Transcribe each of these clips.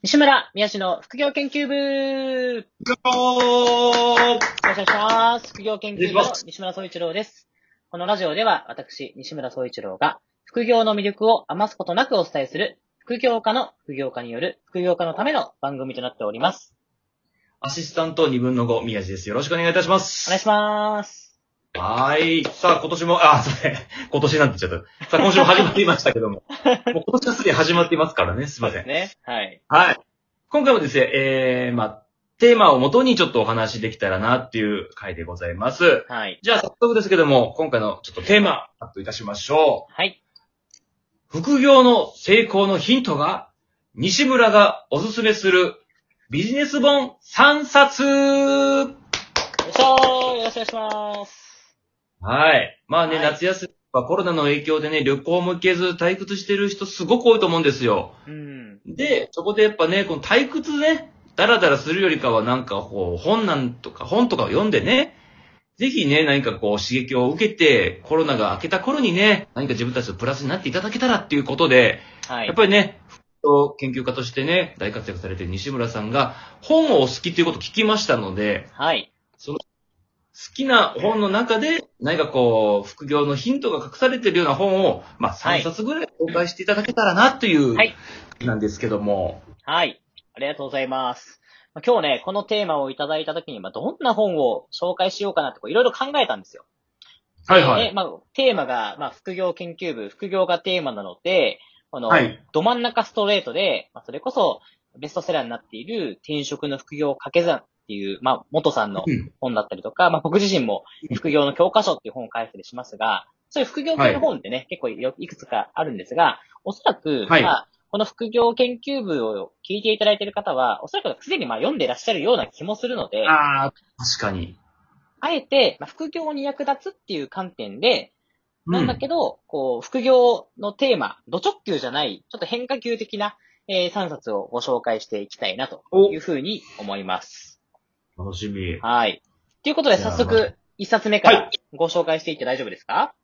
西村宮治の副業研究部よろしくお願いします。副業研究部の西村総一郎です。このラジオでは私、西村総一郎が副業の魅力を余すことなくお伝えする副業家の副業家による副業家のための番組となっております。アシスタント2分の5、宮地です。よろしくお願いいたします。お願いします。はーい。さあ、今年も、あ、すいません。今年なんて言っちゃった。さあ、今週も始まっていましたけども。もう今年はすでに始まっていますからね。すいません。ね。はい。はい。今回もですね、えー、まあ、テーマを元にちょっとお話できたらなっていう回でございます。はい。じゃあ、早速ですけども、今回のちょっとテーマ、発表いたしましょう。はい。副業の成功のヒントが、西村がおすすめするビジネス本3冊よいしょーよろしくお願いします。はい。まあね、はい夏休みはコロナの影響でね、旅行も行けず退屈してる人すごく多いと思うんですよ。うん。で、そこでやっぱね、この退屈ね、ダラダラするよりかはなんかこう、本なんとか、本とかを読んでね、ぜひね、何かこう刺激を受けて、コロナが明けた頃にね、何か自分たちのプラスになっていただけたらっていうことで、はい。やっぱりね、副研究家としてね、大活躍されている西村さんが、本をお好きということを聞きましたので、はい。好きな本の中で、何かこう、副業のヒントが隠されているような本を、まあ、はい3冊ぐらい紹介していただけたらな、という、はいなんですけども。はい。ありがとうございます。まあ今日ね、このテーマをいただいたときに、まあ、どんな本を紹介しようかなってこういろいろ考えたんですよ。はいはい。でまあ、テーマが、まあ、副業研究部、副業がテーマなので、この、はいど真ん中ストレートで、まあ、それこそ、ベストセラーになっている転職の副業掛け算っていう、まあ、元さんのうん。本だったりとか、まあ、僕自身も副業の教科書っていう本を書いたりしますが、そういう副業系の本ってね、結構よいくつかあるんですが、おそらく、はい。まあ、この副業研究部を聞いていただいている方は、おそらくすでにまあ読んでいらっしゃるような気もするので、ああ、確かに。あえて、まあ、副業に役立つっていう観点で、うん。なんだけど、こう、副業のテーマ、ド直球じゃない、ちょっと変化球的な、えー3冊をご紹介していきたいなとおいうふうに思います。楽しみ。はい。ということで、いや早速、一冊目からご紹介していって大丈夫ですか？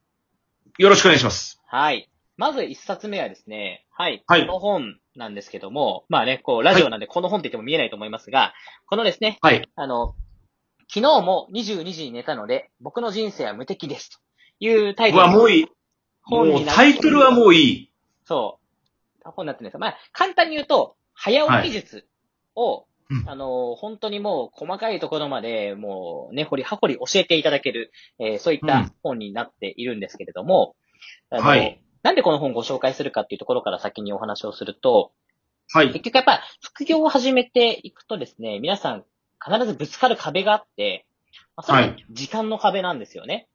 よろしくお願いします。はい。まず一冊目はですね、はい。はいこの本なんですけども、まあね、こう、ラジオなんでこの本って言っても見えないと思いますが、このですね、はい。あの、昨日も22時に寝たので、僕の人生は無敵です。というタイうわ、トルのもういい。もう本になってタイトルはもういい。そう。本になってるんですよ。まあ、簡単に言うと、早起き術を、うんあの、本当にもう細かいところまで、もう、ね、掘り葉掘り教えていただける、えーそういったうん本になっているんですけれども、あのはいなんでこの本をご紹介するかっていうところから先にお話をすると、はい。結局やっぱ副業を始めていくとですね、皆さん必ずぶつかる壁があって、まあ、それがはい時間の壁なんですよね。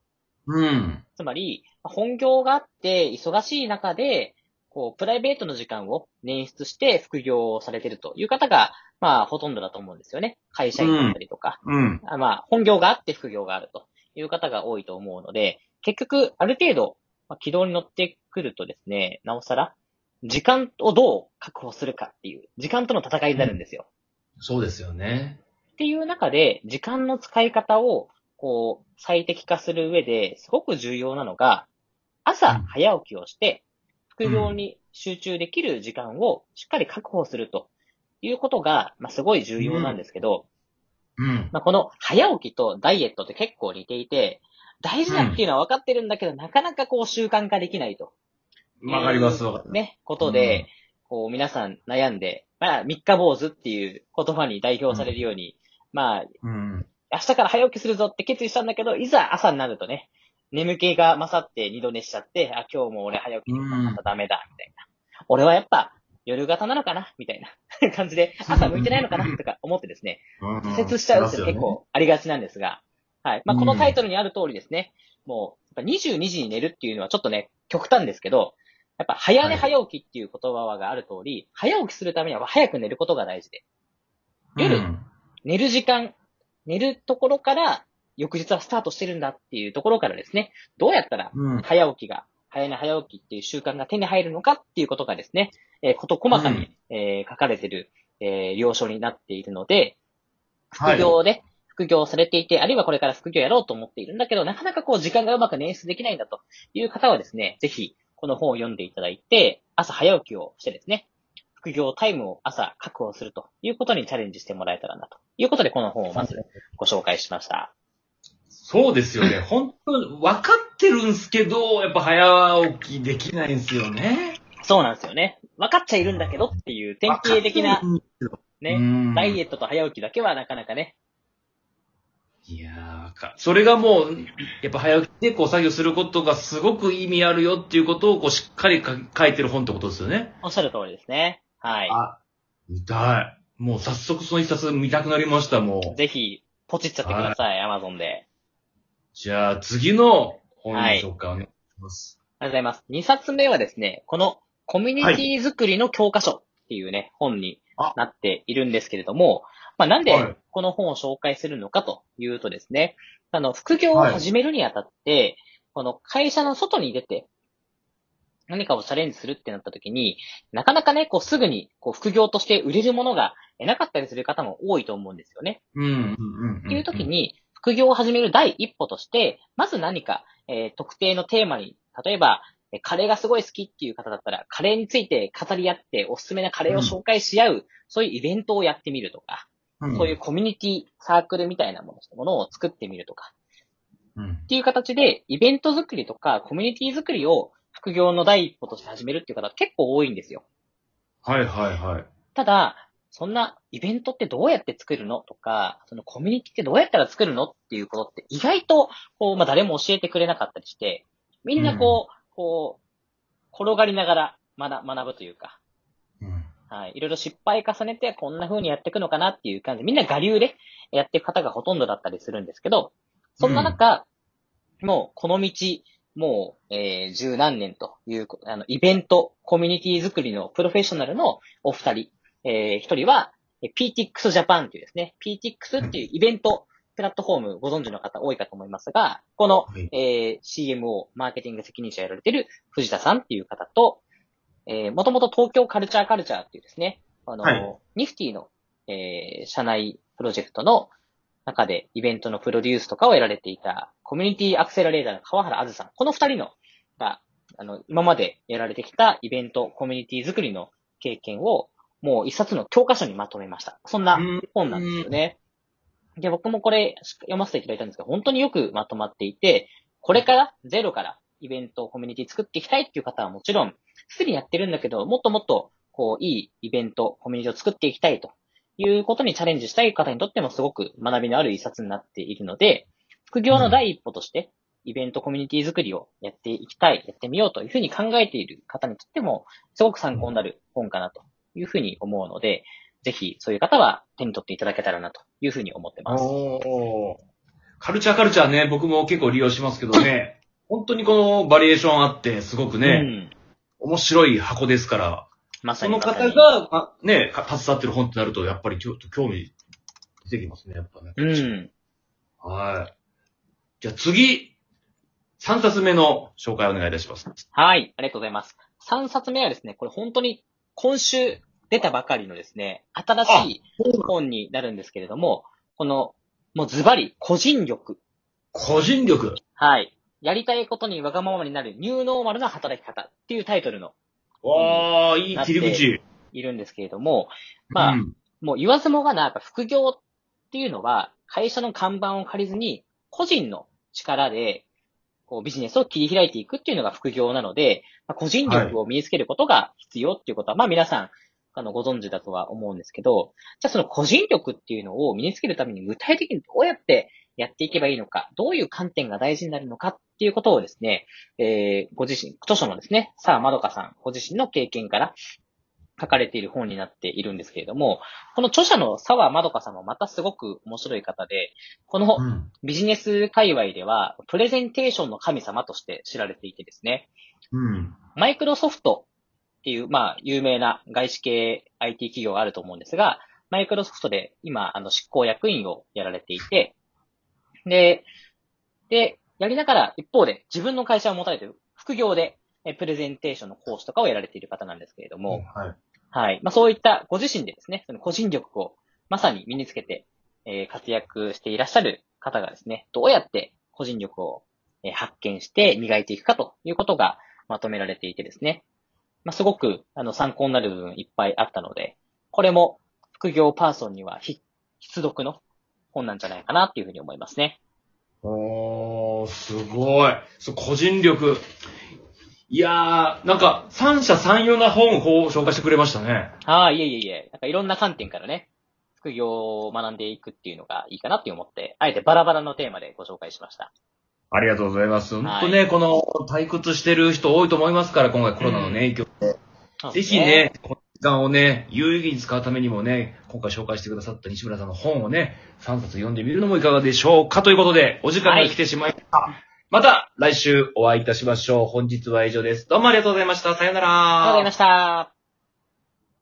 うん。つまり、本業があって、忙しい中で、こう、プライベートの時間を捻出して副業をされているという方が、まあ、ほとんどだと思うんですよね。会社員だったりとか。うん。あまあ、本業があって副業があるという方が多いと思うので、結局、ある程度、まあ、軌道に乗ってくるとですね、なおさら、時間をどう確保するかっていう、時間との戦いになるんですよ。そうですよね。っていう中で、時間の使い方を、こう、最適化する上で、すごく重要なのが、朝早起きをして、副業に集中できる時間をしっかり確保するということが、まあ、すごい重要なんですけど、うん。まあ、この早起きとダイエットって結構似ていて、大事だっていうのは分かってるんだけど、なかなかこう習慣化できないと。わかります、わかります。ね、ことで、こう皆さん悩んで、まあ、三日坊主っていう言葉に代表されるように、まあ、うん。明日から早起きするぞって決意したんだけど、いざ朝になるとね、眠気が勝って二度寝しちゃって、あ、今日も俺早起きうん。またダメだ、みたいな。俺はやっぱ夜型なのかなみたいな 感じで、朝向いてないのかなとか思ってですね、うん。挫折しちゃうって結構ありがちなんですが、はい。まあ、このタイトルにある通りですね、もう、やっぱ22時に寝るっていうのはちょっとね、極端ですけど、やっぱ早寝早起きっていう言葉がある通り、早起きするためには早く寝ることが大事で、夜うん。寝る時間、寝るところから、翌日はスタートしてるんだっていうところからですね、どうやったらうん。早起きが、早寝早起きっていう習慣が手に入るのかっていうことがですね、えーこと細かに、えー書かれている、えー了承になっているので、副業で、副業をされていて、あるいはこれから副業やろうと思っているんだけど、なかなかこう時間がうまく捻出できないんだという方はですね、ぜひこの本を読んでいただいて、朝早起きをしてですね、副業タイムを朝確保するということにチャレンジしてもらえたらなということで、この本をまずご紹介しました。そうですよね。本当分かってるんすけど、やっぱ早起きできないんすよね。そうなんですよね。分かっちゃいるんだけどっていう典型的な、ね、ねダイエットと早起きだけはなかなかね、いやーか、それがもう、やっぱ早起きでこう作業することがすごく意味あるよっていうことをこうしっかりか書いてる本ってことですよね。おっしゃる通りですね。はい。あ、見たい。もう早速その一冊見たくなりました、もう。ぜひ、ポチっちゃってください、アマゾンで。じゃあ次の本の紹介お願いします。ありがとうございます。2冊目はですね、このコミュニティ作りの教科書っていうね、本にあなっているんですけれども、まあなんではいこの本を紹介するのかというとですね、あの、副業を始めるにあたって、この会社の外に出て、何かをチャレンジするってなった時に、なかなかね、こうすぐにこう副業として売れるものがなかったりする方も多いと思うんですよね。うん、うん、うん。っていう時、に、副業を始める第一歩として、まず何か、えー特定のテーマに、例えば、えーカレーがすごい好きっていう方だったら、カレーについて語り合って、おすすめなカレーを紹介し合う、そういうイベントをやってみるとか、うん、そういうコミュニティ、サークルみたいなものものを作ってみるとか、うん。っていう形で、イベント作りとか、コミュニティ作りを副業の第一歩として始めるっていう方結構多いんですよ。はい、はい、はい。ただ、そんなイベントってどうやって作るの？とか、そのコミュニティってどうやったら作るの？っていうことって意外と、こう、まあ、誰も教えてくれなかったりして、みんなこう、こう、転がりながら学学ぶというか、うん。はい。いろいろ失敗重ねてこんな風にやっていくのかなっていう感じで、みんな我流でやっていく方がほとんどだったりするんですけど、そんな中、もうこの道、もう、えー、十何年という、あの、イベント、コミュニティ作りのプロフェッショナルのお二人、えー、一人は、え PTX Japan というですね、PTX っていうイベント、プラットフォームご存知の方多いかと思いますが、この、はい。えー CMO、マーケティング責任者やられている藤田さんっていう方と、えー、もともと東京カルチャーカルチャーっていうですね、あの、はい。ニフティの、えー、社内プロジェクトの中でイベントのプロデュースとかをやられていたコミュニティアクセラレーターの川原あずさん。この二人のが、あの、今までやられてきたイベント、コミュニティ作りの経験を、もう一冊の教科書にまとめました。そんな本なんですよね。で、僕もこれ読ませていただいたんですけど、本当によくまとまっていて、これから、ゼロからイベント、コミュニティ作っていきたいっていう方はもちろん、すでにやってるんだけど、もっともっと、こう、いいイベント、コミュニティを作っていきたいということにチャレンジしたい方にとってもすごく学びのある一冊になっているので、副業の第一歩として、イベントコミュニティ作りをやっていきたい、やってみようというふうに考えている方にとっても、すごく参考になる本かなというふうに思うので、ぜひそういう方は手に取っていただけたらなというふうに思ってます。カルチャーカルチャーね、僕も結構利用しますけどね、本当にこのバリエーションあって、すごくね、うん。面白い箱ですから、まさそのにまさに。方が、あね、か携わってる本ってなると、やっぱりちょっと興味出てきますね、やっぱね。うん。はい。じゃあ次、3冊目の紹介お願いいたします。はい、ありがとうございます。3冊目はですね、これ本当に今週出たばかりのですね、新しい本になるんですけれども、この、もうズバリ、個人力。個人力。はい。やりたいことにわがままになるニューノーマルな働き方っていうタイトルのわー、いい切り口。いるんですけれども、まあ、うんもう言わずもがな、やっぱ副業っていうのは、会社の看板を借りずに、個人の力で、こうビジネスを切り開いていくっていうのが副業なので、まあ、個人力を身につけることが必要っていうことは、まあ皆さん、あの、ご存知だとは思うんですけど、じゃあその個人力っていうのを身につけるために具体的にどうやってやっていけばいいのか、どういう観点が大事になるのかっていうことをですね、えー、ご自身、著書のですね、さあまどかさん、ご自身の経験から書かれている本になっているんですけれども、この著者の沢まどかさんもまたすごく面白い方で、このうん。ビジネス界隈では、プレゼンテーションの神様として知られていてですね、うん。マイクロソフトっていう、まあ、有名な外資系 IT 企業があると思うんですが、マイクロソフトで今、あの、執行役員をやられていて、で、で、やりながら一方で自分の会社を持たれている副業で、えプレゼンテーションの講師とかをやられている方なんですけれども、はい。はい。まあそういったご自身でですね、その個人力をまさに身につけて、えー活躍していらっしゃる方がですね、どうやって個人力を、え発見して磨いていくかということがまとめられていてですね。まあ、すごく、あの、参考になる部分いっぱいあったので、これも、副業パーソンには必読の本なんじゃないかなっていうふうに思いますね。おー、すごい。そ、個人力。いやー、なんか、三者三様な本を紹介してくれましたね。ああ、いえいえいえ、なんかいろんな観点からね、副業を学んでいくっていうのがいいかなって思って、あえてバラバラのテーマでご紹介しました。ありがとうございます。本はい当ね、この退屈してる人多いと思いますから、今回コロナのね、影響ぜひね、この時間をね、有意義に使うためにもね、今回紹介してくださった西村さんの本をね、3冊読んでみるのもいかがでしょうかということで、お時間が来てしまいました。また来週お会いいたしましょう。本日は以上です。どうもありがとうございました。さよなら。ありがとうございました。